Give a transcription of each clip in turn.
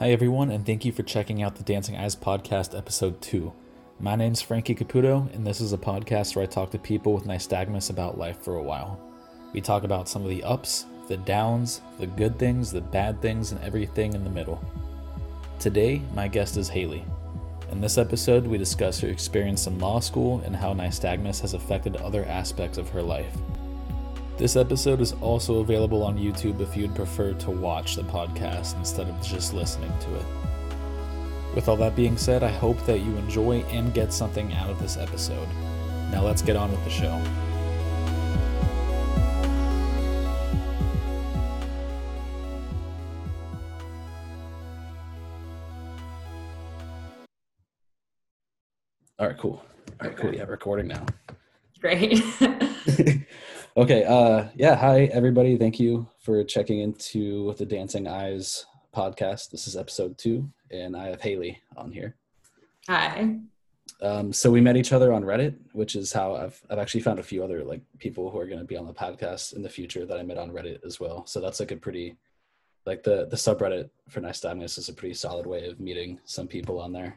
Hi, everyone, and thank you for checking out the Dancing Eyes Podcast, Episode 2. My name's Frankie Caputo, and this is a podcast where I talk to people with nystagmus about life for a while. We talk about some of the ups, the downs, the good things, the bad things, and everything in the middle. Today, my guest is Haley. In this episode, we discuss her experience in law school and how nystagmus has affected other aspects of her life. This episode is also available on YouTube if you'd prefer to watch the podcast instead of just listening to it. With all that being said, I hope that you enjoy and get something out of this episode. Now let's get on with the show. All right, cool. All right, cool. Yeah, recording now. Great. okay. Uh, yeah. Hi, everybody. Thank you for checking into the Dancing Eyes podcast. This is episode two, and I have Haley on here. Hi. Um, so we met each other on Reddit, which is how I've I've actually found a few other like people who are going to be on the podcast in the future that I met on Reddit as well. So that's like a pretty like the the subreddit for nystagmus is a pretty solid way of meeting some people on there.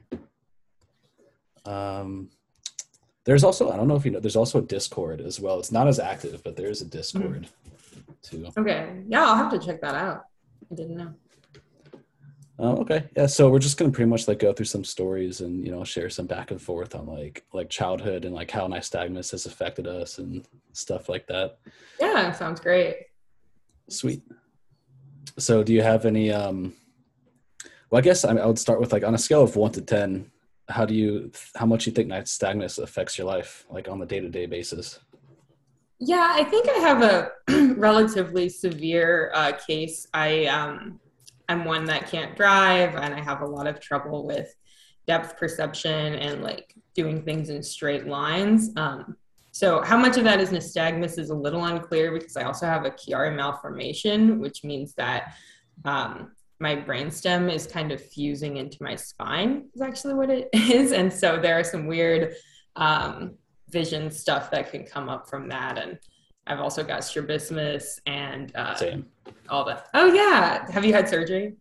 Um, there's also I don't know if you know there's also a Discord as well. It's not as active, but there is a Discord too. Okay. Yeah, I'll have to check that out. I didn't know. Oh, okay. Yeah. So we're just gonna pretty much like go through some stories and you know share some back and forth on like like childhood and like how nystagmus has affected us and stuff like that. Yeah, sounds great. Sweet. So do you have any? um Well, I guess I, I would start with like on a scale of one to ten. How do you? How much you think nystagmus affects your life, like on the day to day basis? Yeah, I think I have a relatively severe uh, case. I um, I'm one that can't drive, and I have a lot of trouble with depth perception and like doing things in straight lines. Um, so how much of that is nystagmus is a little unclear because I also have a Chiari malformation, which means that um, my brainstem is kind of fusing into my spine is actually what it is. And so there are some weird um, vision stuff that can come up from that. And I've also got strabismus and uh, Same. all that. Oh yeah. Have you had surgery?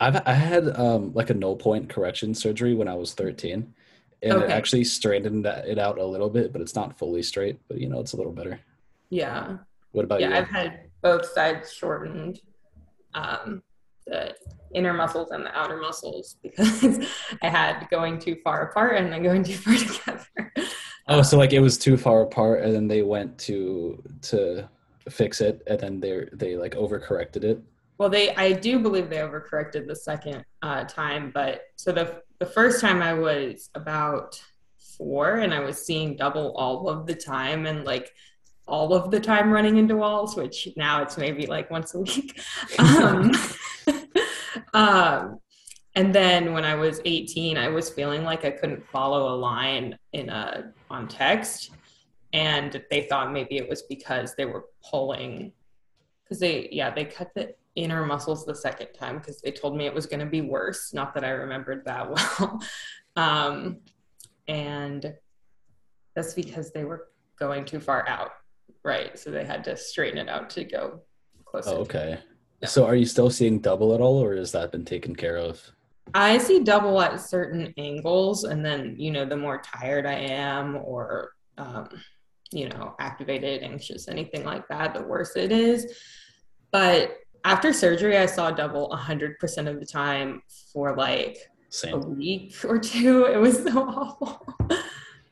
I've I had um like a null point correction surgery when I was 13. And it actually straightened it out a little bit, but it's not fully straight. But you know, it's a little better. Yeah. What about yeah, you? I've had both sides shortened, um, the inner muscles and the outer muscles because I had going too far apart and then going too far together. Oh, so like it was too far apart, and then they went to to fix it, and then they they like overcorrected it. Well, they I do believe they overcorrected the second uh, time, but so the the first time I was about four and I was seeing double all of the time and like all of the time running into walls, which now it's maybe like once a week. Um, um, and then when I was 18, I was feeling like I couldn't follow a line in a on text, and they thought maybe it was because they were pulling because they yeah they cut the inner muscles the second time because they told me it was going to be worse not that i remembered that well. Um, and that's because they were going too far out right so they had to straighten it out to go closer. Oh, okay. So are you still seeing double at all, or has that been taken care of? i see double at certain angles and then you know the more tired i am or um, you know activated anxious anything like that the worse it is. But after surgery i saw double 100% of the time for like a week or two. It was so awful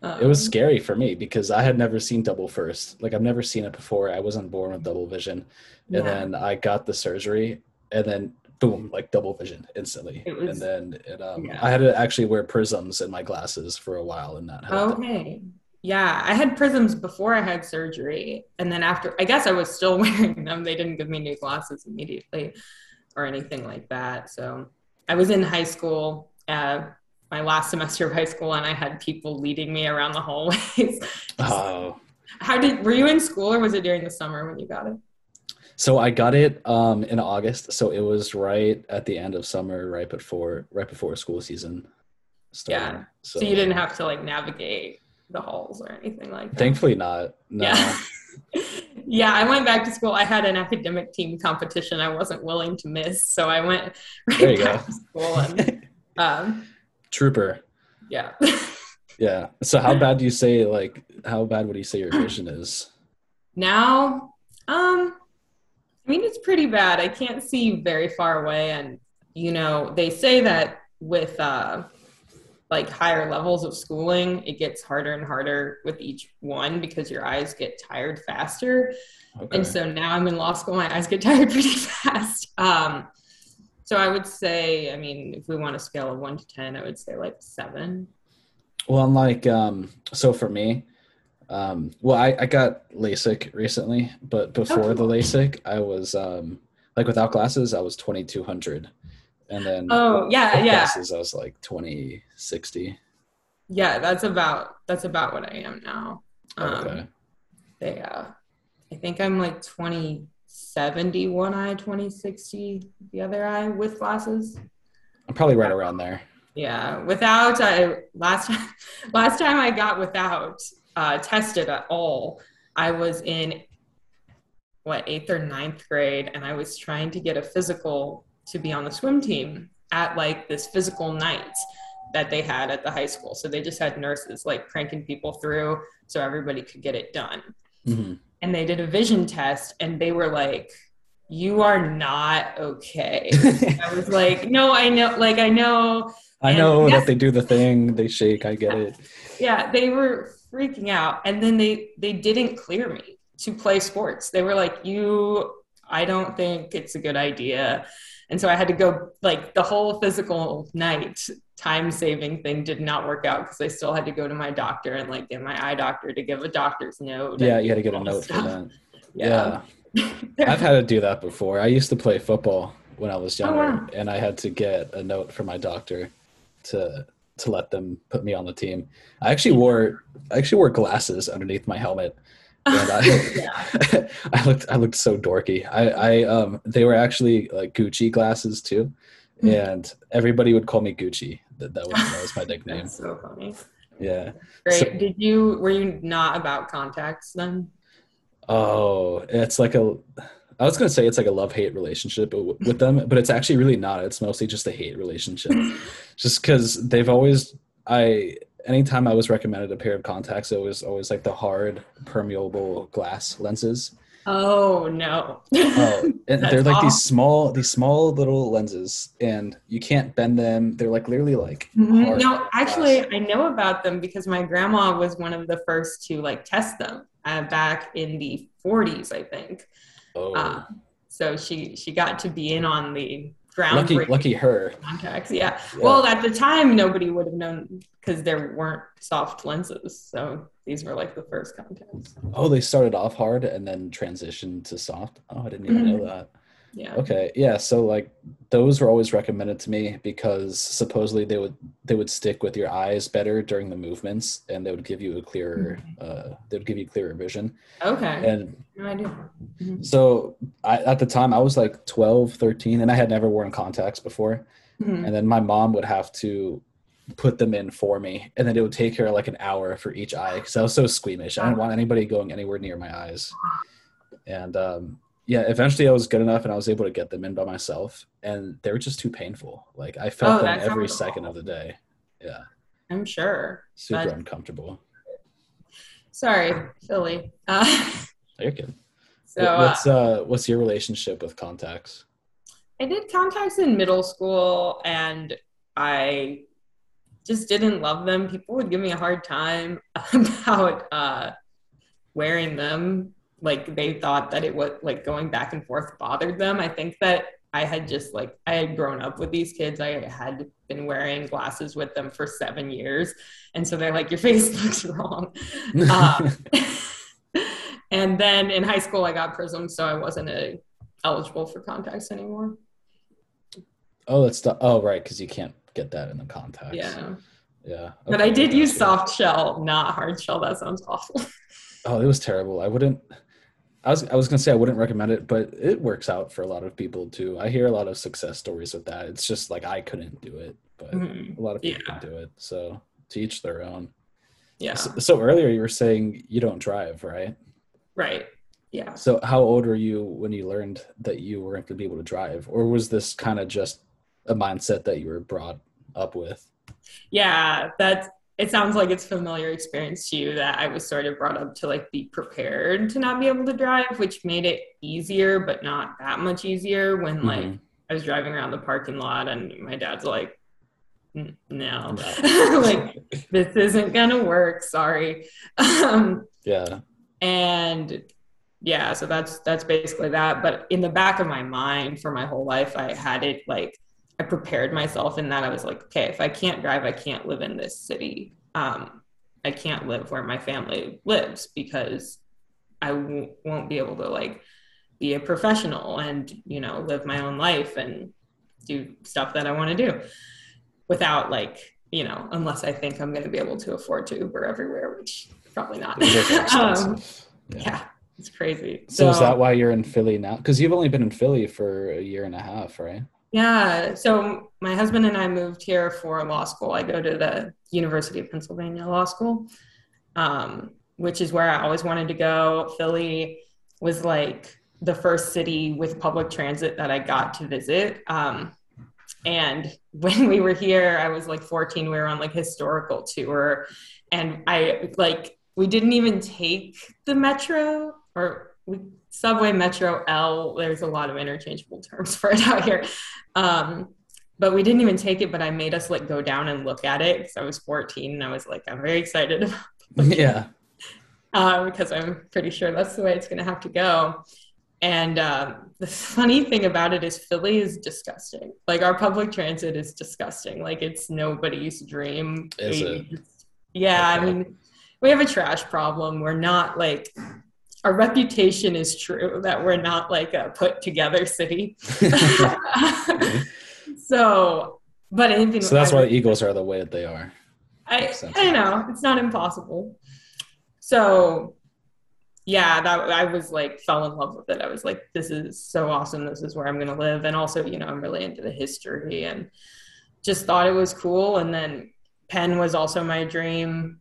It was Um, scary for me because I had never seen double first. Like I've never seen it before. I wasn't born with double vision, and yeah. then I got the surgery, and then boom, like double vision instantly. Was- and then it, um, yeah. I had to actually wear prisms in my glasses for a while, and that helped. Okay. Yeah, I had prisms before I had surgery. And then after, I guess I was still wearing them. They didn't give me new glasses immediately or anything like that. So I was in high school, uh, my last semester of high school, and I had people leading me around the hallways. Oh, How did, were you in school or was it during the summer when you got it? So I got it um, in August. So it was right at the end of summer, right before right before school season started. Yeah. So you didn't have to like navigate the halls or anything like that. Thankfully not. No. Yeah. yeah, I went back to school. I had an academic team competition I wasn't willing to miss, so I went right back go. to school and um, trooper. Yeah. yeah. So how bad do you say like how bad would you say your vision is? Now, um I mean it's pretty bad. I can't see very far away and you know, they say that with uh like higher levels of schooling, it gets harder and harder with each one because your eyes get tired faster. Okay. And so now I'm in law school, my eyes get tired pretty fast. Um, so I would say, I mean, if we want a scale of one to 10, I would say like seven. Well, like, um, so for me, um, well, I, I got LASIK recently, but before the LASIK, I was, um, like without glasses, I was 2200 and then oh yeah yeah. classes, I was like twenty sixty. yeah that's about that's about what I am now. Um, okay. uh I think I'm like 20 70 one eye 20 60 the other eye with glasses I'm probably right around there yeah without I last time last time I got without uh tested at all I was in what eighth or ninth grade and I was trying to get a physical to be on the swim team at like this physical night that they had at the high school. So they just had nurses like cranking people through so everybody could get it done. Mm-hmm. And they did a vision test and they were like, you are not okay. I was like, no, I know, like, I know. I know that they do the thing, they shake, I get it. Yeah, they were freaking out. And then they they didn't clear me to play sports. They were like, you I don't think it's a good idea. And so I had to go like the whole physical night time saving thing did not work out because I still had to go to my doctor and like get my eye doctor to give a doctor's note. Yeah, you had to get a note stuff. for that. Yeah. yeah. I've had to do that before. I used to play football when I was younger oh, wow. and I had to get a note from my doctor to to let them put me on the team. I actually wore I actually wore glasses underneath my helmet and I, I looked I looked so dorky. I, I um they were actually like Gucci glasses too. Mm. and everybody would call me Gucci. That that was, that was my nickname. so funny. Yeah. Great. So, Did you were you not about contacts then? Oh, it's like a. I was gonna say it's like a love hate relationship with them, but it's actually really not. It's mostly just a hate relationship, just because they've always I anytime I was recommended a pair of contacts, it was always like the hard permeable glass lenses. Oh no! oh, and they're like awful. these small, these small little lenses, and you can't bend them. They're like literally like. Mm-hmm. No, actually, glass. I know about them because my grandma was one of the first to like test them uh, back in the 40s, I think. Oh. Uh, so she she got to be in on the lucky, lucky her. Contacts, yeah. yeah. Well, at the time, nobody would have known because there weren't soft lenses, so these were like the first contacts. Oh, they started off hard and then transitioned to soft. Oh, I didn't even mm-hmm. know that. Yeah. Okay. Yeah. So like those were always recommended to me because supposedly they would they would stick with your eyes better during the movements and they would give you a clearer mm-hmm. uh they would give you clearer vision. Okay. And no idea. Mm-hmm. So I at the time I was like 12, 13 and I had never worn contacts before. Mm-hmm. And then my mom would have to put them in for me and then it would take her like an hour for each eye because I was so squeamish. I didn't want anybody going anywhere near my eyes. And um yeah, eventually I was good enough and I was able to get them in by myself, and they were just too painful. Like I felt oh, them every second of the day. Yeah, I'm sure. Super but... uncomfortable. Sorry, Philly. Uh, You're good. So what's uh, uh, what's your relationship with contacts? I did contacts in middle school, and I just didn't love them. People would give me a hard time about uh, wearing them like they thought that it was like going back and forth bothered them. I think that I had just like I had grown up with these kids. I had been wearing glasses with them for seven years, and so they're like, "Your face looks wrong." um, and then in high school, I got prism, so I wasn't eligible for contacts anymore. Oh, that's the, oh right, because you can't get that in the contacts. Yeah. Yeah. Okay, but I did use soft shell, not hard shell. That sounds awful. Oh, it was terrible. I wouldn't. I was I was gonna say I wouldn't recommend it, but it works out for a lot of people too. I hear a lot of success stories with that. It's just like I couldn't do it, but mm-hmm. a lot of people yeah. can do it. So to each their own. Yeah. So, so, earlier you were saying you don't drive, right? Right. yeah. So how old were you when you learned that you weren't going to be able to drive, or was this kind of just a mindset that you were brought up with? Yeah, that's it sounds like it's familiar experience to you that I was sort of brought up to like be prepared to not be able to drive, which made it easier, but not that much easier when mm-hmm. like I was driving around the parking lot and my dad's like, no, like this isn't gonna work. Sorry. Um, yeah. And yeah, so that's that's basically that. But in the back of my mind for my whole life, I had it like I prepared myself in that I was like, okay, if I can't drive, I can't live in this city. Um, I can't live where my family lives because I w- won't be able to like be a professional and you know live my own life and do stuff that I want to do without like you know unless I think I'm going to be able to afford to Uber everywhere, which probably not. um, yeah. yeah. it's crazy. So, so is that why you're in Philly now? Because you've only been in Philly for a year and a half, right? Yeah. So my husband and I moved here for law school. I go to the University of Pennsylvania Law School, um, which is where I always wanted to go. Philly was like the first city with public transit that I got to visit. Um, and when we were here, I was like 14. We were on like historical tour, and I like we didn't even take the metro or subway, metro, L. There's a lot of interchangeable terms for it out here. Um, but we didn't even take it, but I made us like go down and look at it because I was 14 and I was like, I'm very excited. yeah. Uh, because I'm pretty sure that's the way it's going to have to go. And um, the funny thing about it is Philly is disgusting. Like our public transit is disgusting. Like it's nobody's dream. Is it? Yeah, okay. I mean, we have a trash problem. We're not like our reputation is true that we're not like a put together city. so, but anything. So that's I, why the Eagles are the way that they are. I I know it's not impossible. So, yeah, that I was like fell in love with it. I was like, this is so awesome. This is where I'm gonna live, and also, you know, I'm really into the history and just thought it was cool. And then Penn was also my dream,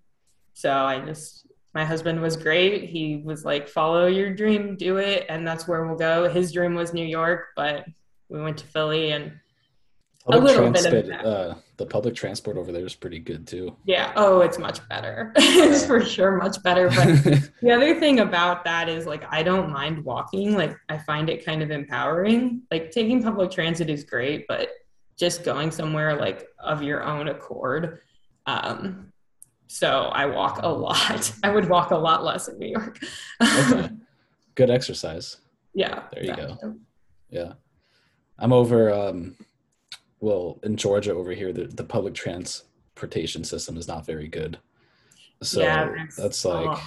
so I just my husband was great. He was like, follow your dream, do it. And that's where we'll go. His dream was New York, but we went to Philly and public a little bit of uh, the public transport over there is pretty good too. Yeah. Oh, it's much better. it's for sure much better. But the other thing about that is like, I don't mind walking. Like, I find it kind of empowering. Like, taking public transit is great, but just going somewhere like of your own accord um, so I walk a lot. I would walk a lot less in New York. okay. Good exercise. Yeah. There you go. Yeah. I'm over um well in Georgia over here the, the public transportation system is not very good. So yeah, that's like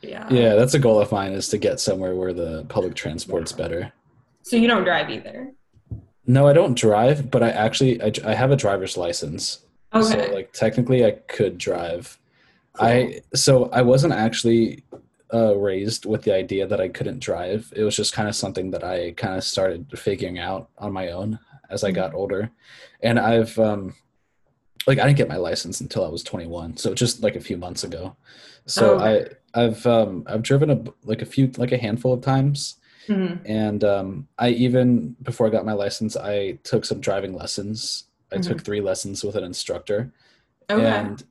yeah. Yeah, that's a goal of mine is to get somewhere where the public transport's yeah. better. So you don't drive either? No, I don't drive, but I actually I, I have a driver's license. Okay. So like technically I could drive. Cool. I so I wasn't actually uh, raised with the idea that I couldn't drive. It was just kind of something that I kind of started figuring out on my own as I got mm-hmm. older. And I've um like I didn't get my license until I was 21, so just like a few months ago. So oh, okay. I I've um I've driven a like a few like a handful of times. Mm-hmm. And um, I even before I got my license, I took some driving lessons I mm-hmm. took three lessons with an instructor. Okay. And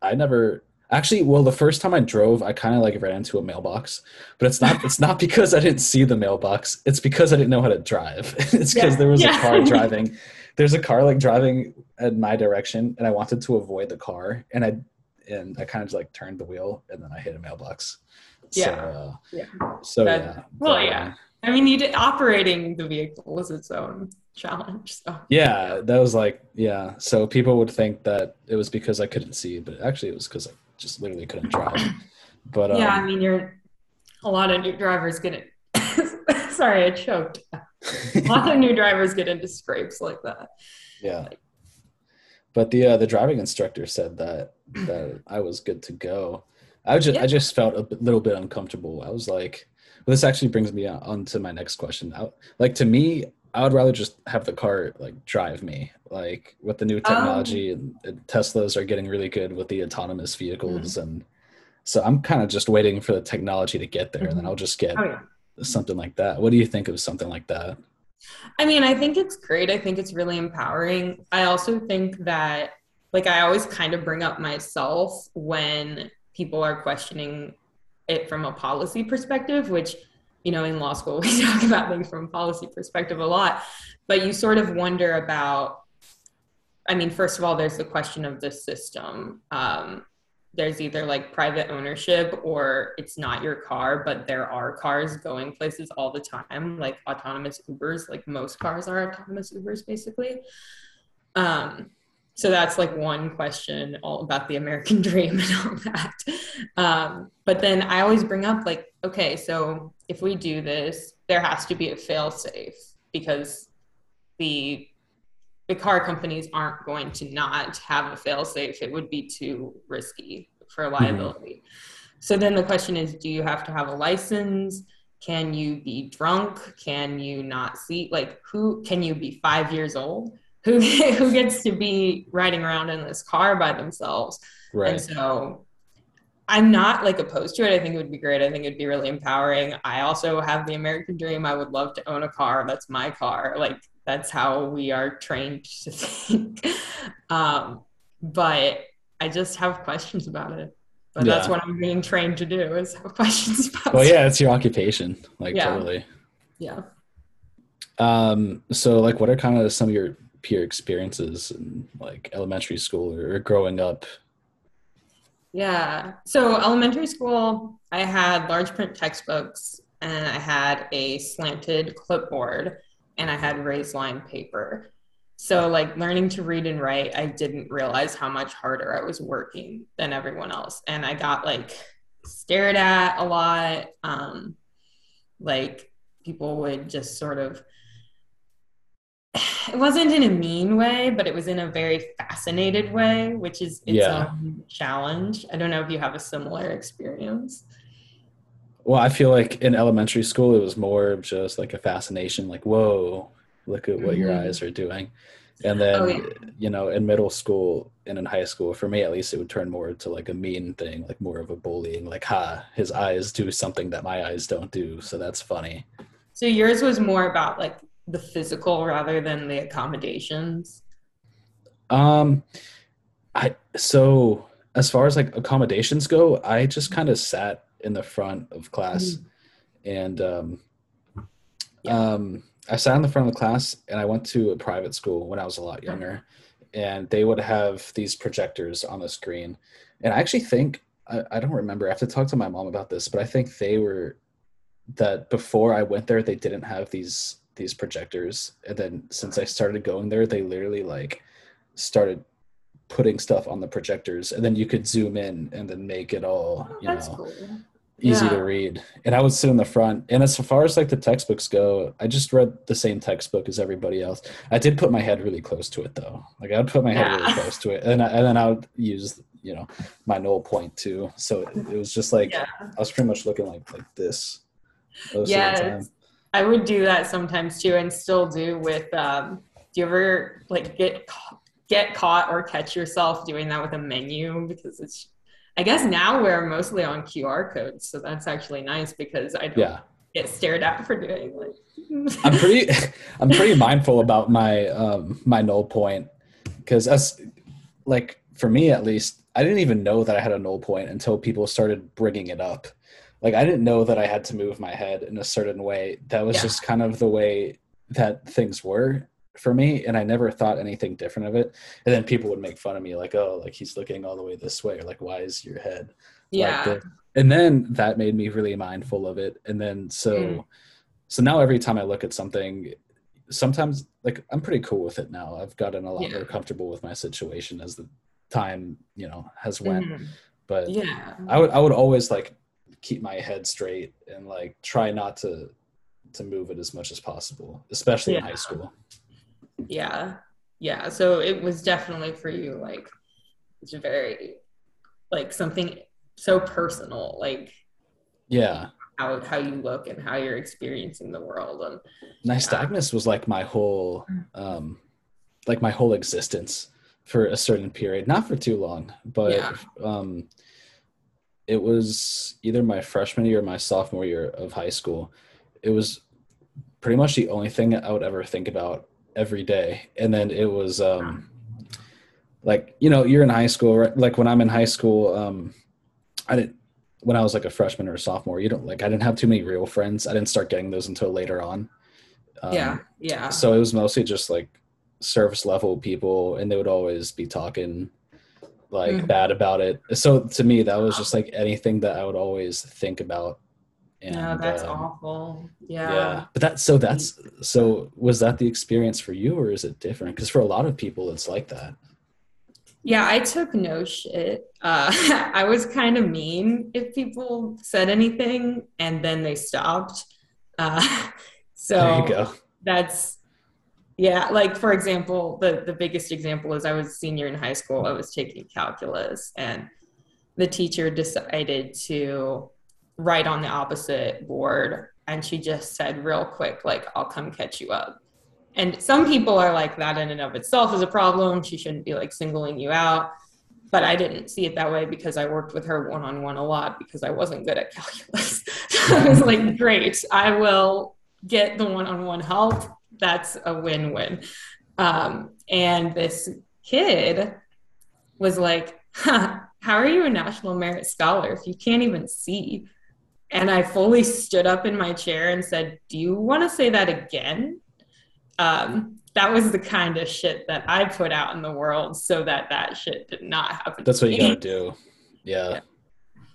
I never actually well the first time I drove I kind of like ran into a mailbox. But it's not it's not because I didn't see the mailbox. It's because I didn't know how to drive. it's because yeah. there was yeah. a car driving. There's a car like driving in my direction and I wanted to avoid the car and I and I kind of like turned the wheel and then I hit a mailbox. Yeah. So, uh, yeah. So that, yeah. Well, but, yeah. I mean, you did operating the vehicle was its own challenge. So yeah, that was like yeah. So people would think that it was because I couldn't see, but actually it was because I just literally couldn't drive. But yeah, um, I mean, you're a lot of new drivers get it. Sorry, I choked. a lot of new drivers get into scrapes like that. Yeah. But the uh, the driving instructor said that that I was good to go. I just yeah. I just felt a little bit uncomfortable. I was like, well, this actually brings me on to my next question. I, like to me, I would rather just have the car like drive me. Like with the new technology, um, and, Teslas are getting really good with the autonomous vehicles, mm-hmm. and So I'm kind of just waiting for the technology to get there, and then Mhm. I'll just get Oh, yeah. something like that. What do you think of something like that? I mean, I think it's great. I think it's really empowering. I also think that, like, I always kind of bring up myself when people are questioning it from a policy perspective, which, you know, in law school, we talk about things from a policy perspective a lot. But you sort of wonder about, I mean, first of all, there's the question of the system. Um, there's either like private ownership or it's not your car, but there are cars going places all the time, like autonomous Ubers. Like most cars are autonomous Ubers, basically. Um, so that's like one question all about the American dream and all that. Um, but then I always bring up like, okay, so if we do this, there has to be a fail safe because the the car companies aren't going to not have a fail safe. It would be too risky for liability. So then the question is do you have to have a license? Can you be drunk? Can you not see? Like, who can you be five years old? Who, who gets to be riding around in this car by themselves? Right. And so I'm not like opposed to it. I think it would be great. I think it'd be really empowering. I also have the American dream. I would love to own a car. That's my car. Like that's how we are trained to think. Um, but I just have questions about it. But that's what I'm being trained to do is have questions about well, yeah, it's your occupation. Like Yeah. totally. Yeah. Um, so like what are kind of some of your peer experiences in like elementary school or growing up? Yeah. So elementary school, I had large print textbooks and I had a slanted clipboard and I had raised line paper. So like learning to read and write, I didn't realize how much harder I was working than everyone else. And I got like stared at a lot. Um, like people would just sort of it wasn't in a mean way, but it was in a very fascinated way, which is its Yeah. own challenge. I don't know if you have a similar experience. Well, I feel like in elementary school it was more just like a fascination, like, whoa, look at what your Mhm. eyes are doing. And then, Oh, yeah. you know, in middle school and in high school, for me at least, it would turn more to like a mean thing, like more of a bullying, like, ha, his eyes do something that my eyes don't do. So that's funny. So yours was more about like the physical rather than the accommodations. Um, I so as far as like accommodations go, I just kind of sat in the front of class, and um, Yeah. um, I sat in the front of the class, and I went to a private school when I was a lot younger, and they would have these projectors on the screen, and I actually think I, I don't remember. I have to talk to my mom about this, but I think they were that before I went there, they didn't have these these projectors, and then since I started going there, they literally like started putting stuff on the projectors and then you could zoom in and then make it all Oh, you know cool. easy Yeah. to read and i would sit in the front and as far as like the textbooks go i just read the same textbook as everybody else i did put my head really close to it though like i'd put my head really close to it and, I, and then i would use you know my null point too so it, it was just like Yeah. i was pretty much looking like like this most of the time. Yes. I would do that sometimes too and still do with um do you ever like get get caught or catch yourself doing that with a menu? Because it's I guess now we're mostly on QR codes, so that's actually nice because I don't yeah. get stared at for doing like I'm pretty I'm pretty mindful about my um my null point. Because as like for me at least I didn't even know that I had a null point until people started bringing it up. Like I didn't know that I had to move my head in a certain way. That was Yeah. just kind of the way that things were for me and I never thought anything different of it. And then people would make fun of me like, "Oh, like he's looking all the way this way." Or like, "Why is your head yeah. this?" And then that made me really mindful of it. And then so Mm. so now every time I look at something, sometimes like I'm pretty cool with it now. I've gotten a lot Yeah. more comfortable with my situation as the time, you know, has went. Mhm. But Yeah. I would I would always like keep my head straight and like try not to to move it as much as possible, especially in high school. Yeah. Yeah. So it was definitely for you like it's very like something so personal, like Yeah. how how you look and how you're experiencing the world and Nystagmus was like my whole um like my whole existence for a certain period. Not for too long, but Yeah. um it was either my freshman year or my sophomore year of high school. It was pretty much the only thing I would ever think about every day. And then it was um, like you know you're in high school, right? Like when I'm in high school, um, I didn't when I was like a freshman or a sophomore. You don't like I didn't have too many real friends. I didn't start getting those until later on. Um, yeah, yeah. So it was mostly just like surface level people, and they would always be talking like mm-hmm. bad about it. So to me, that was just like anything that I would always think about. And, no, that's um, awful. Yeah. Yeah, but that so that's so was that the experience for you, or is it different? Because for a lot of people, it's like that. Yeah, I took no shit. Uh, I was kind of mean if people said anything and then they stopped. Uh, so that's yeah, like for example, the the biggest example is I was senior in high school. I was taking calculus, and the teacher decided to write on the opposite board, and she just said real quick, like, "I'll come catch you up." And some people are like that in and of itself is a problem. She shouldn't be like singling you out. But I didn't see it that way because I worked with her one on one a lot because I wasn't good at calculus. so I was like, great, I will get the one on one help that's a win-win. Um, and this kid was like, huh, "How are you a National Merit Scholar if you can't even see?" And I fully stood up in my chair and said, "Do you want to say that again?" Um, that was the kind of shit that I put out in the world so that that shit did not happen. That's what you gotta do. Yeah. yeah.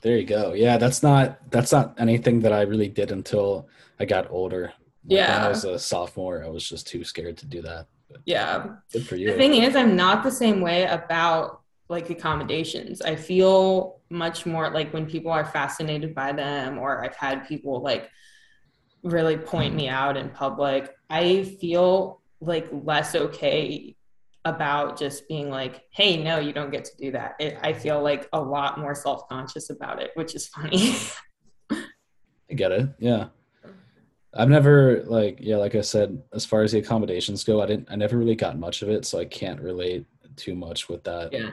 There you go. Yeah, that's not that's not anything that I really did until I got older. Like yeah. When I was a sophomore, I was just too scared to do that. But yeah. Good for you. The thing is, I'm not the same way about like accommodations. I feel much more like when people are fascinated by them, or I've had people like really point me out in public, I feel like less okay about just being like, hey, no, you don't get to do that. It, I feel like a lot more self conscious about it, which is funny. I get it. Yeah. I've never like yeah, like I said, as far as the accommodations go, I didn't I never really got much of it, so I can't relate too much with that. Yeah.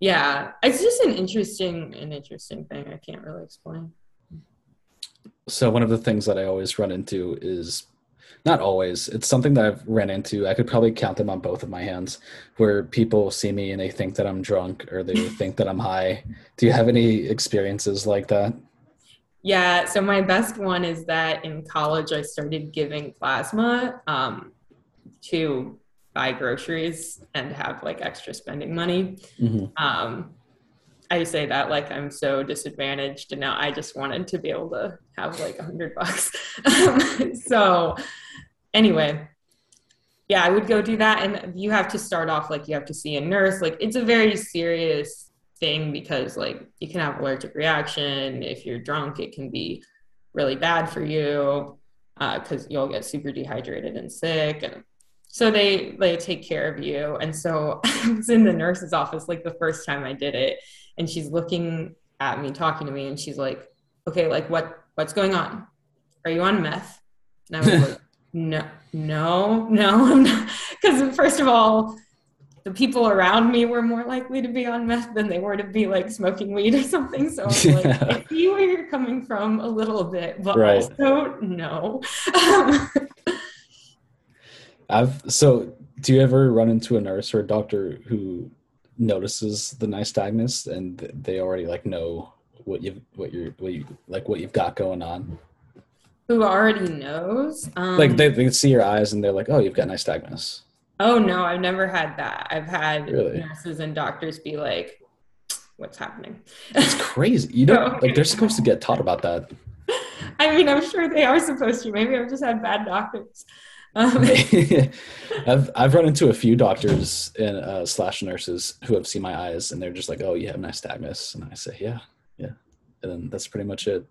Yeah. It's just an interesting an interesting thing I can't really explain. So one of the things that I always run into is not always, it's something that I've ran into. I could probably count them on both of my hands where people see me and they think that I'm drunk or they think that I'm high. Do you have any experiences like that? Yeah, so my best one is that in college I started giving plasma um, to buy groceries and have like extra spending money. Mm-hmm. Um, I say that like I'm so disadvantaged, and now I just wanted to be able to have like a hundred bucks. so, anyway, yeah, I would go do that, and you have to start off like you have to see a nurse. Like it's a very serious thing because like you can have allergic reaction. If you're drunk it can be really bad for you because uh, you'll get super dehydrated and sick. And so they they take care of you. And so i was in the nurse's office like the first time i did it and she's looking at me talking to me and she's like okay like what what's going on? Are you on meth? And i was like no no no i'm not. Because first of all the people around me were more likely to be on meth than they were to be like smoking weed or something. So I'm yeah. I see where you're coming from a little bit, but right. also no. I've so do you ever run into a nurse or a doctor who notices the nystagmus and they already like know what you've what you're what you like what you've got going on? Who already knows? Um, like they, they see your eyes and they're like, oh, you've got nystagmus. Oh no, I've never had that. I've had really? nurses and doctors be like, "What's happening?" It's crazy. You know, like they're supposed to get taught about that. I mean, I'm sure they are supposed to. Maybe I've just had bad doctors. Um, I've I've run into a few doctors and uh, slash nurses who have seen my eyes and they're just like, "Oh, you have nystagmus," and I say, "Yeah, yeah," and then that's pretty much it.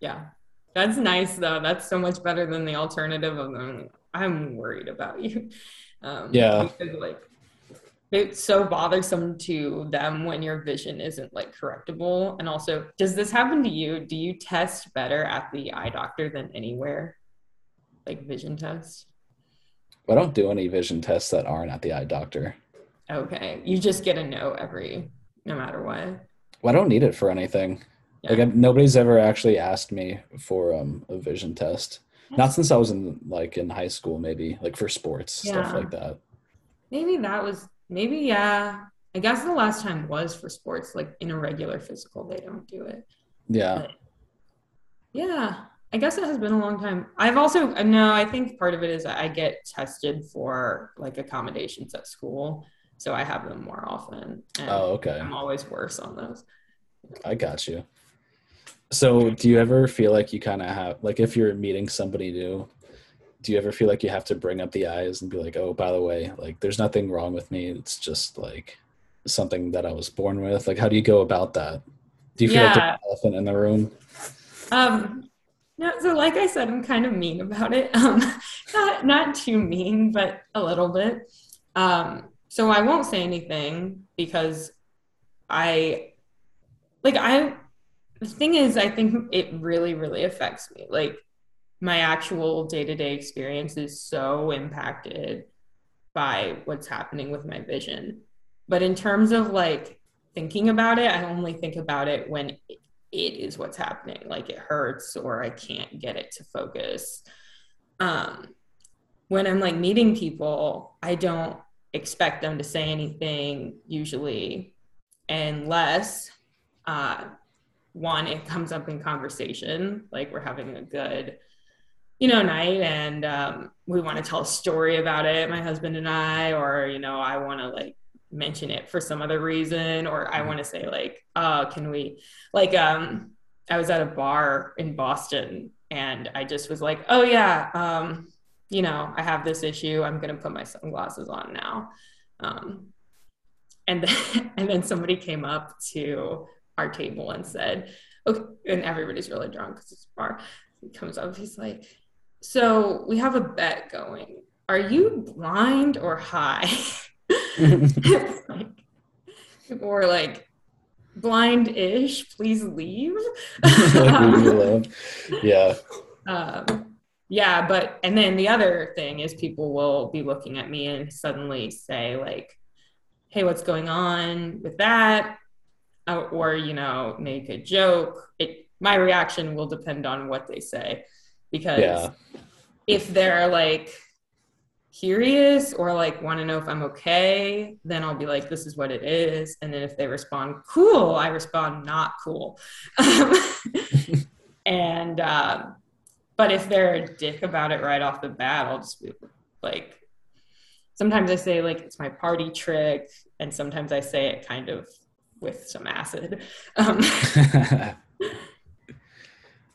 Yeah, that's nice though. That's so much better than the alternative of them I'm worried about you. Um, yeah. Because, like, it's so bothersome to them when your vision isn't like correctable. And also, does this happen to you? Do you test better at the eye doctor than anywhere? Like vision tests? I don't do any vision tests that aren't at the eye doctor. Okay. You just get a no every, no matter what. Well, I don't need it for anything. Yeah. Like I, nobody's ever actually asked me for um a vision test. Not since I was in like in high school, maybe like for sports stuff like that. Maybe that was maybe yeah. I guess the last time was for sports, like in a regular physical, they don't do it. Yeah, Yeah, I guess it has been a long time. I've also uh, no, I think part of it is I get tested for like accommodations at school, so I have them more often, and Oh, okay. I'm always worse on those. I got you. So, do you ever feel like you kind of have like if you're meeting somebody new, do you ever feel like you have to bring up the eyes and be like, "Oh, by the way, like there's nothing wrong with me. It's just like something that I was born with." Like how do you go about that? Do you feel like Yeah. there's an elephant in the room? Um, no, so like I said, I'm kind of mean about it. Um, not not too mean, but a little bit. Um, so I won't say anything because I like I. The thing is, I think it really, really affects me. Like my actual day to day experience is so impacted by what's happening with my vision. But in terms of like thinking about it, I only think about it when it is what's happening. Like it hurts or I can't get it to focus. Um, when I'm like meeting people, I don't expect them to say anything usually, unless uh, one, it comes up in conversation, like we're having a good, you know, night and um, we want to tell a story about it, my husband and I, or, you know, I want to like mention it for some other reason, or I want to say like, oh, can we, like, um, I was at a bar in Boston and I just was like, oh yeah, um, you know, I have this issue. I'm gonna put my sunglasses on now. Um, and then and then somebody came up to our table and said, okay, and everybody's really drunk because it's a bar. He comes up, he's like, so we have a bet going. Are you blind or high? Like, people were like, blind-ish, please leave. like leave me alone. Yeah. um, yeah, but and then the other thing is people will be looking at me and suddenly say like, "Hey, what's going on with that?" Uh, or you know, make a joke. It my reaction will depend on what they say because Yeah. if they're like curious or like want to know if I'm okay, then I'll be like, this is what it is. And then if they respond, cool, I respond, not cool. and, um, but if they're a dick about it right off the bat, I'll just be like, sometimes I say like it's my party trick, and sometimes I say it kind of with some acid. Um,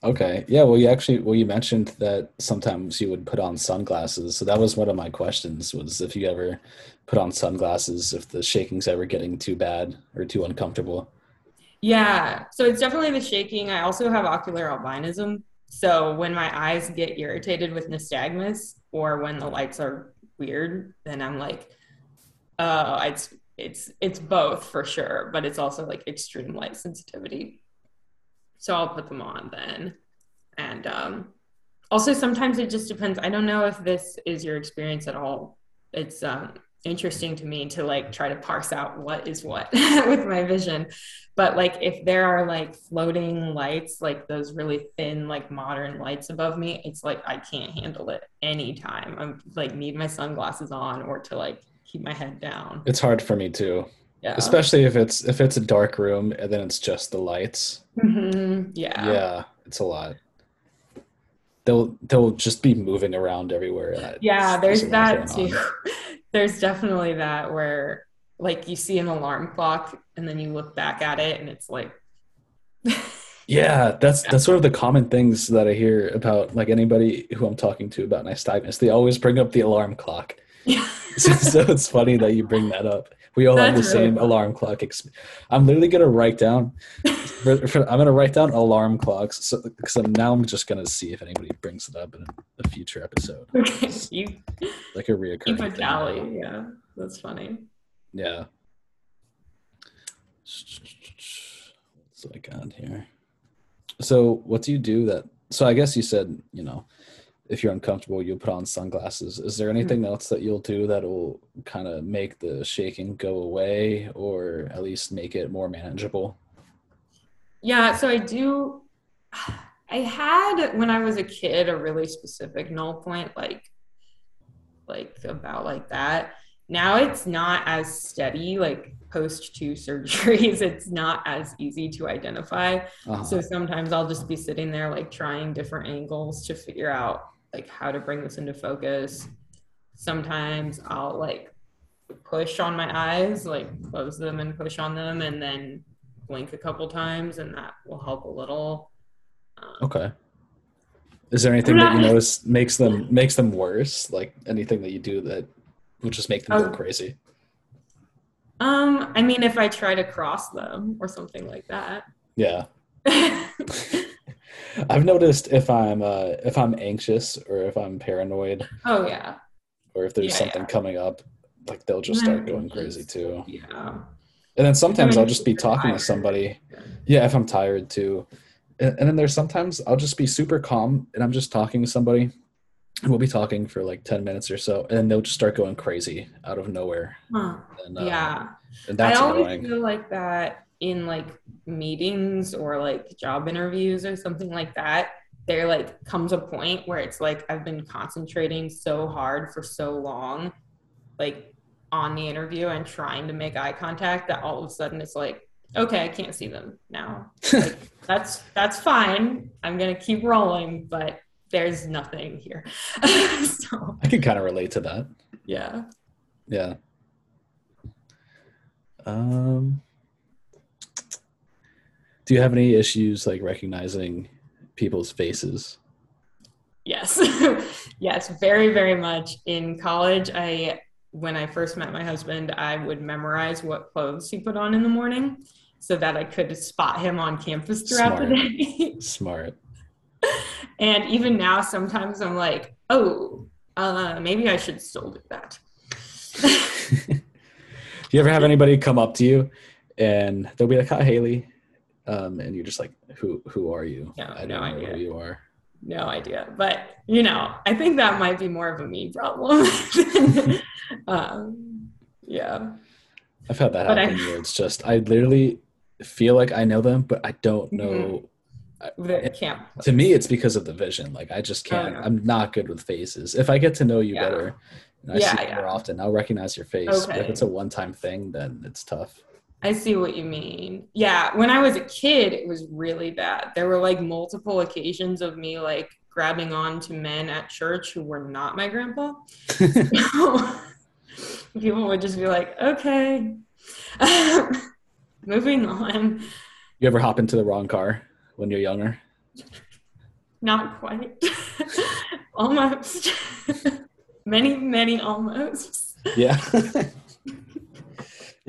okay. Yeah. Well, you actually, well, you mentioned that sometimes you would put on sunglasses. So that was one of my questions was if you ever put on sunglasses, if the shaking's ever getting too bad or too uncomfortable. Yeah, so it's definitely the shaking. I also have ocular albinism. So when my eyes get irritated with nystagmus or when the lights are weird, then I'm like, uh, it's it's it's both for sure, but it's also like extreme light sensitivity. So I'll put them on then. And um, also sometimes it just depends. I don't know if this is your experience at all. It's um, interesting to me to like try to parse out what is what with my vision but like if there are like floating lights like those really thin like modern lights above me it's like i can't handle it anytime i'm like need my sunglasses on or to like keep my head down It's hard for me too, yeah especially if it's if it's a dark room and then it's just the lights. Mhm. yeah Yeah, it's a lot. They'll they'll just be moving around everywhere. yeah there's there's a lot that too there's definitely that where like you see an alarm clock and then you look back at it and it's like Yeah, that's that's one of the common things that I hear about like anybody who I'm talking to about nystagmus. They always bring up the alarm clock. Yeah so, so it's funny that you bring that up. We all have the really same funny. alarm clock. Ex- I'm literally gonna write down. For, for, I'm gonna write down alarm clocks. So, because I'm, now I'm just gonna see if anybody brings it up in a, future episode, okay you like a reoccurring. keep a tally yeah that's funny Yeah. What's I got here? So, what do you do that? So, I guess you said, you know, if you're uncomfortable, you'll put on sunglasses. Is there anything else that you'll do that will kind of make the shaking go away or at least make it more manageable? Yeah, so I do. I had when I was a kid a really specific null point, like like about like that. Now it's not as steady, like post two surgeries, it's not as easy to identify. Uh-huh. So sometimes I'll just be sitting there like trying different angles to figure out like how to bring this into focus. Sometimes I'll like push on my eyes, like close them and push on them, and then blink a couple times, and that will help a little. Um, Okay. Is there anything that you notice makes them makes them worse? Like anything that you do that will just make them go Um, crazy? Um, I mean, if I try to cross them or something like that. Yeah. I've noticed if I'm uh, if I'm anxious or if I'm paranoid oh yeah, or if there's Yeah, something yeah. coming up, like they'll just start going crazy too. yeah. And then sometimes I'll just be talking to somebody. Yeah, if I'm tired too. And, and then there's sometimes I'll just be super calm and I'm just talking to somebody. And we'll be talking for like 10 minutes or so. And then they'll just start going crazy out of nowhere. Huh. And, uh, yeah. And that's I always annoying. feel like that in like meetings or like job interviews or something like that. There like comes a point where it's like I've been concentrating so hard for so long, like on the interview and trying to make eye contact that all of a sudden it's like, okay, I can't see them now. Like, that's that's fine. I'm gonna keep rolling, but there's nothing here. so I can kind of relate to that. yeah. Yeah. Um, do you have any issues like recognizing people's faces? Yes. yes, very, very much. In college, I when I first met my husband, I would memorize what clothes he put on in the morning so that I could spot him on campus throughout the day. Smart. and even now, sometimes I'm like, oh, uh, maybe I should still do that. do you ever have anybody come up to you and they'll be like, "Hi, Haley," um, and you're just like, "Who? Who are you? No, I don't know idea. who you are." no idea. But, you know, I think that might be more of a me problem. um, yeah. I've had that But I- happen where it's just I literally feel like I know them, but I don't know. The camp. To me, it's because of the vision. Like I just can't. yeah. I'm not good with faces. If I get to know you Yeah. better, and I Yeah, see you more often, I'll recognize your face. But if it's a one-time thing, then it's tough. I see what you mean. Yeah, when I was a kid, it was really bad. There were like multiple occasions of me like grabbing on to men at church who were not my grandpa. People would just be like, okay, moving on. You ever hop into the wrong car when you're younger? Not quite. almost. many, many almost. Yeah.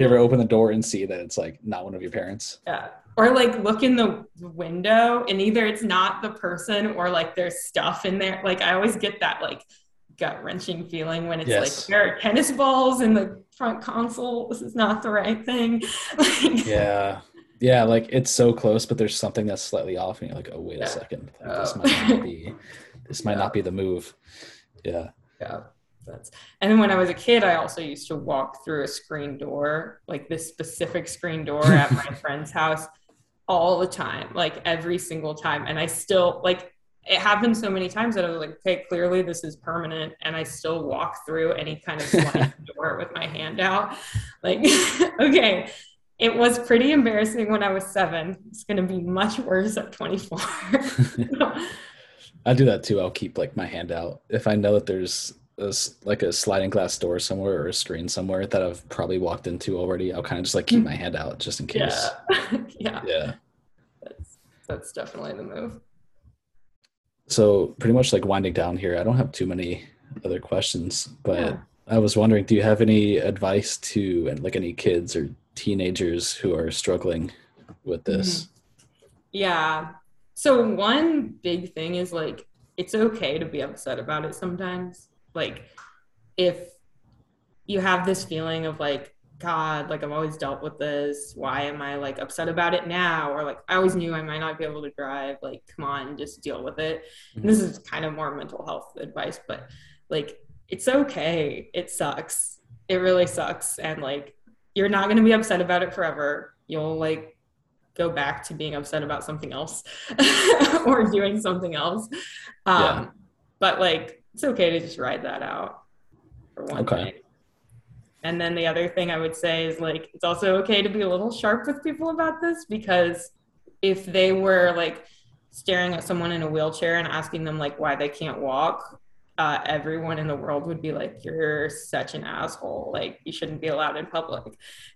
You ever open the door and see that it's like not one of your parents? Yeah. Or like look in the window and either it's not the person or like there's stuff in there. Like I always get that like gut wrenching feeling when it's Yes. like there are tennis balls in the front console. This is not the right thing. Like, Yeah. Yeah, like it's so close, but there's something that's slightly off, and you're like, "Oh, wait a second, Like, this Oh. might not be, this might Yeah. not be the move." Yeah, Yeah. That's and then when I was a kid, I also used to walk through a screen door, like this specific screen door at my friend's house all the time, like every single time. And I still like it happened so many times that I was like, okay, clearly this is permanent. And I still walk through any kind of door with my hand out. Like, okay, it was pretty embarrassing when I was seven. It's gonna be much worse at 24. I do that too. I'll keep like my hand out if I know that there's a like a sliding glass door somewhere or a screen somewhere that I've probably walked into already. I'll kind of just like keep hmm. my hand out just in case. yeah. yeah. Yeah. That's that's definitely the move. So pretty much like winding down here. I don't have too many other questions, but Yeah. I was wondering, do you have any advice to and like any kids or teenagers who are struggling with mm-hmm. this? Yeah. So one big thing is like it's okay to be upset about it sometimes. Like if you have this feeling of like god, like I've always dealt with this, why am I like upset about it now or like I always knew I might not be able to drive, like come on, just deal with it. And this is kind of more mental health advice, but like it's okay. It sucks. It really sucks and like you're not going to be upset about it forever. You'll like go back to being upset about something else or doing something else. Um, yeah. But like, it's okay to just ride that out for one okay. thing. And then the other thing I would say is like, it's also okay to be a little sharp with people about this because if they were like staring at someone in a wheelchair and asking them like why they can't walk, uh, everyone in the world would be like, "You're such an asshole! Like you shouldn't be allowed in public."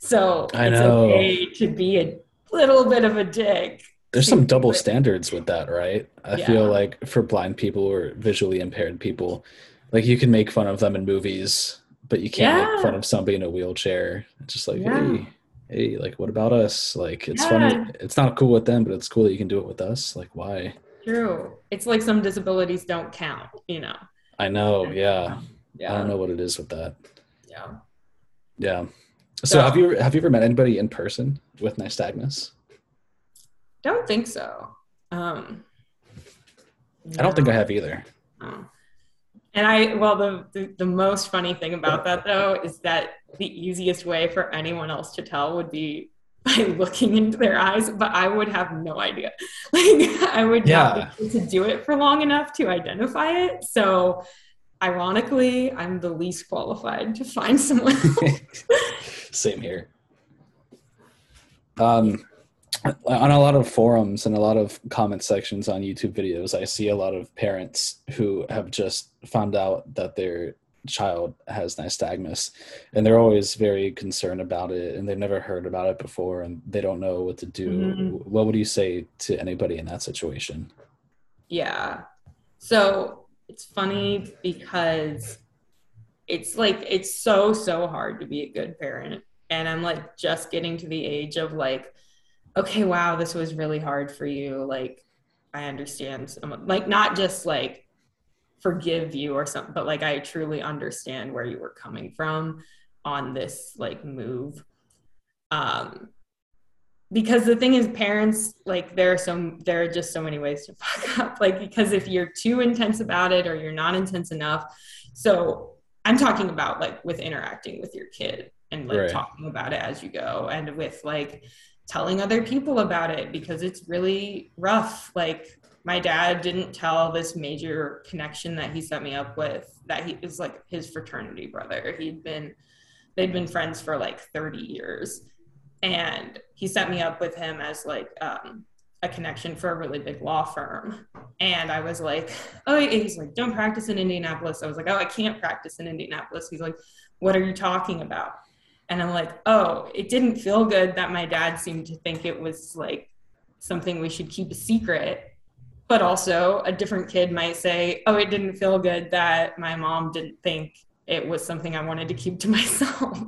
So I it's know. okay to be a little bit of a dick. There's some double standards with that, right? I yeah. feel like for blind people or visually impaired people, like you can make fun of them in movies, but you can't yeah. make fun of somebody in a wheelchair. It's just like, yeah. hey, hey, like what about us? Like it's funny. It's not cool with them, but it's cool that you can do it with us. Like why? True. It's like some disabilities don't count, you know. I know, yeah. Yeah. I don't know what it is with that. Yeah. Yeah. So, so have you have you ever met anybody in person with nystagmus? Don't think so. Um, no. I don't think I have either. Oh. And I, well, the, the, the most funny thing about that though is that the easiest way for anyone else to tell would be by looking into their eyes, but I would have no idea. Like I would yeah. not be able to do it for long enough to identify it. So ironically, I'm the least qualified to find someone. Same here. Um, on a lot of forums and a lot of comment sections on YouTube videos, I see a lot of parents who have just found out that their child has nystagmus and they're always very concerned about it and they've never heard about it before and they don't know what to do. Mm-hmm. What would you say to anybody in that situation? Yeah. So it's funny because it's like it's so so hard to be a good parent and i'm like just getting to the age of like okay wow this was really hard for you like i understand some, like not just like forgive you or something but like i truly understand where you were coming from on this like move um because the thing is parents like there are some there are just so many ways to fuck up like because if you're too intense about it or you're not intense enough so i'm talking about like with interacting with your kid and like right. talking about it as you go and with like telling other people about it because it's really rough. Like my dad didn't tell this major connection that he set me up with that he was like his fraternity brother. He'd been they'd been friends for like 30 years. And he set me up with him as like um, a connection for a really big law firm. And i was like oh he's like don't practice in indianapolis. I was like oh i can't practice in indianapolis. He's like what are you talking about and i'm like oh it didn't feel good that my dad seemed to think it was like something we should keep a secret. But also a different kid might say oh it didn't feel good that my mom didn't think it was something i wanted to keep to myself.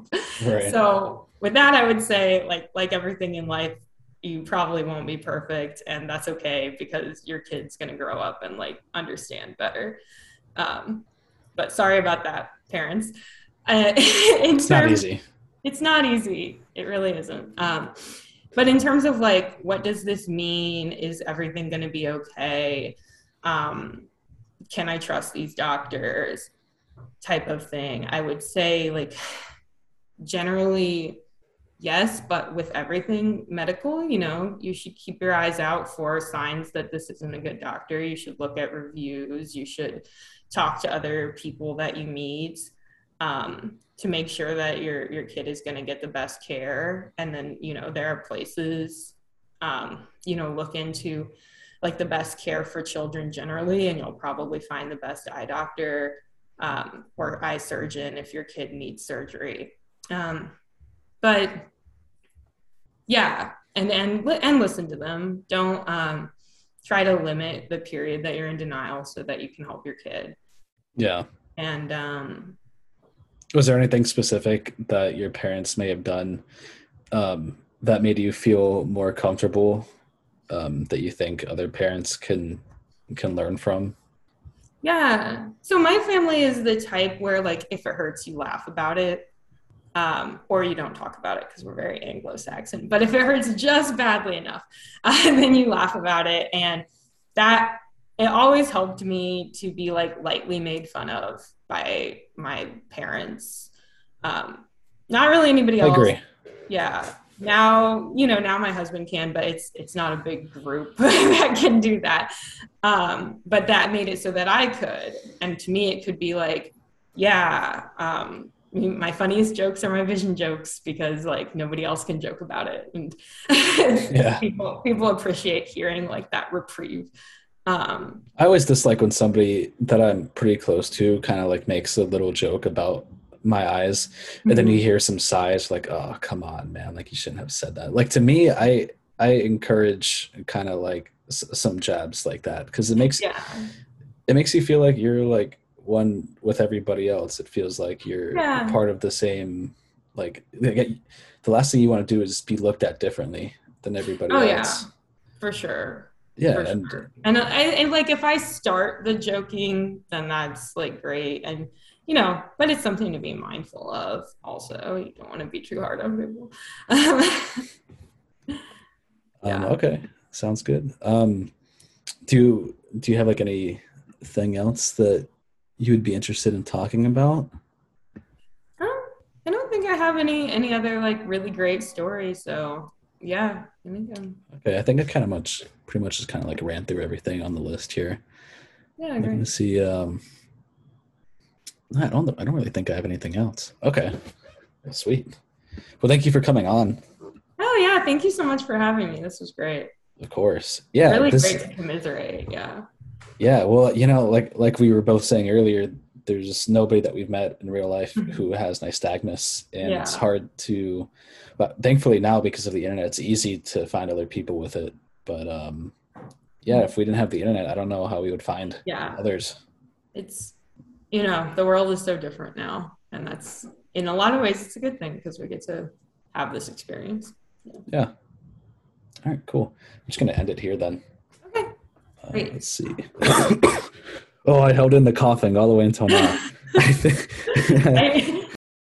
Right. so with that i would say like like everything in life you probably won't be perfect and that's okay because your kid's going to grow up and like understand better. Um, but sorry about that parents. Uh, it's not easy it's not easy. It really isn't. Um, but in terms of like what does this mean? Is everything going to be okay? Um, can i trust these doctors? Type of thing. I would say like generally yes but with everything medical you know you should keep your eyes out for signs that this isn't a good doctor. You should look at reviews. You should talk to other people that you meet um, to make sure that your your kid is going to get the best care. And then you know there are places um, you know look into like the best care for children generally and you'll probably find the best eye doctor um, or eye surgeon if your kid needs surgery. Um, but yeah and and and listen to them. Don't um, try to limit the period that you're in denial so that you can help your kid. Yeah. And um was there anything specific that your parents may have done um, that made you feel more comfortable um, that you think other parents can can learn from? Yeah. So my family is the type where like if it hurts you laugh about it um, or you don't talk about it because we're very anglo-saxon. But if it hurts just badly enough uh, then you laugh about it. And that it always helped me to be like lightly made fun of by my parents. Um, not really anybody else. I agree. Yeah. now you know now my husband can but it's it's not a big group that can do that um, but that made it so that i could and to me it could be like yeah um, my funniest jokes are my vision jokes because like nobody else can joke about it and yeah. people people appreciate hearing like that reprieve um, i always dislike when somebody that i'm pretty close to kind of like makes a little joke about my eyes and mm-hmm. then you mm-hmm. hear some sighs like oh come on man like you shouldn't have said that like to me i i encourage kind of like s- some jabs like that because it makes yeah. it makes you feel like you're like one with everybody else it feels like you're yeah. part of the same like the last thing you want to do is be looked at differently than everybody oh, else yeah for sure yeah and sure. and, and like if i start the joking then that's like great and you know, but it's something to be mindful of also. You don't want to be too hard on people. Um, yeah. Um, okay. Sounds good. Um, do you, do you have like anything else that you would be interested in talking about? Um, I don't think I have any, any other like really great stories. So yeah, I think I'm... Okay. I think I kind of much, pretty much just kind of like ran through everything on the list here. Yeah. I'm going to see, um, I don't. I don't really think I have anything else. Okay, sweet. Well, thank you for coming on. Oh yeah, thank you so much for having me. This was great. Of course, yeah. Really this, great to commiserate. Yeah. Yeah, well, you know, like like we were both saying earlier, there's nobody that we've met in real life mm-hmm. who has nystagmus, and yeah. it's hard to. But thankfully now, because of the internet, it's easy to find other people with it. But um, yeah, if we didn't have the internet, I don't know how we would find yeah. others. It's you know, the world is so different now. And that's, in a lot of ways, it's a good thing because we get to have this experience. Yeah. yeah. All right, cool. I'm just going to end it here then. Okay. Uh, Great. let's see. oh, I held in the coughing all the way until now. I think.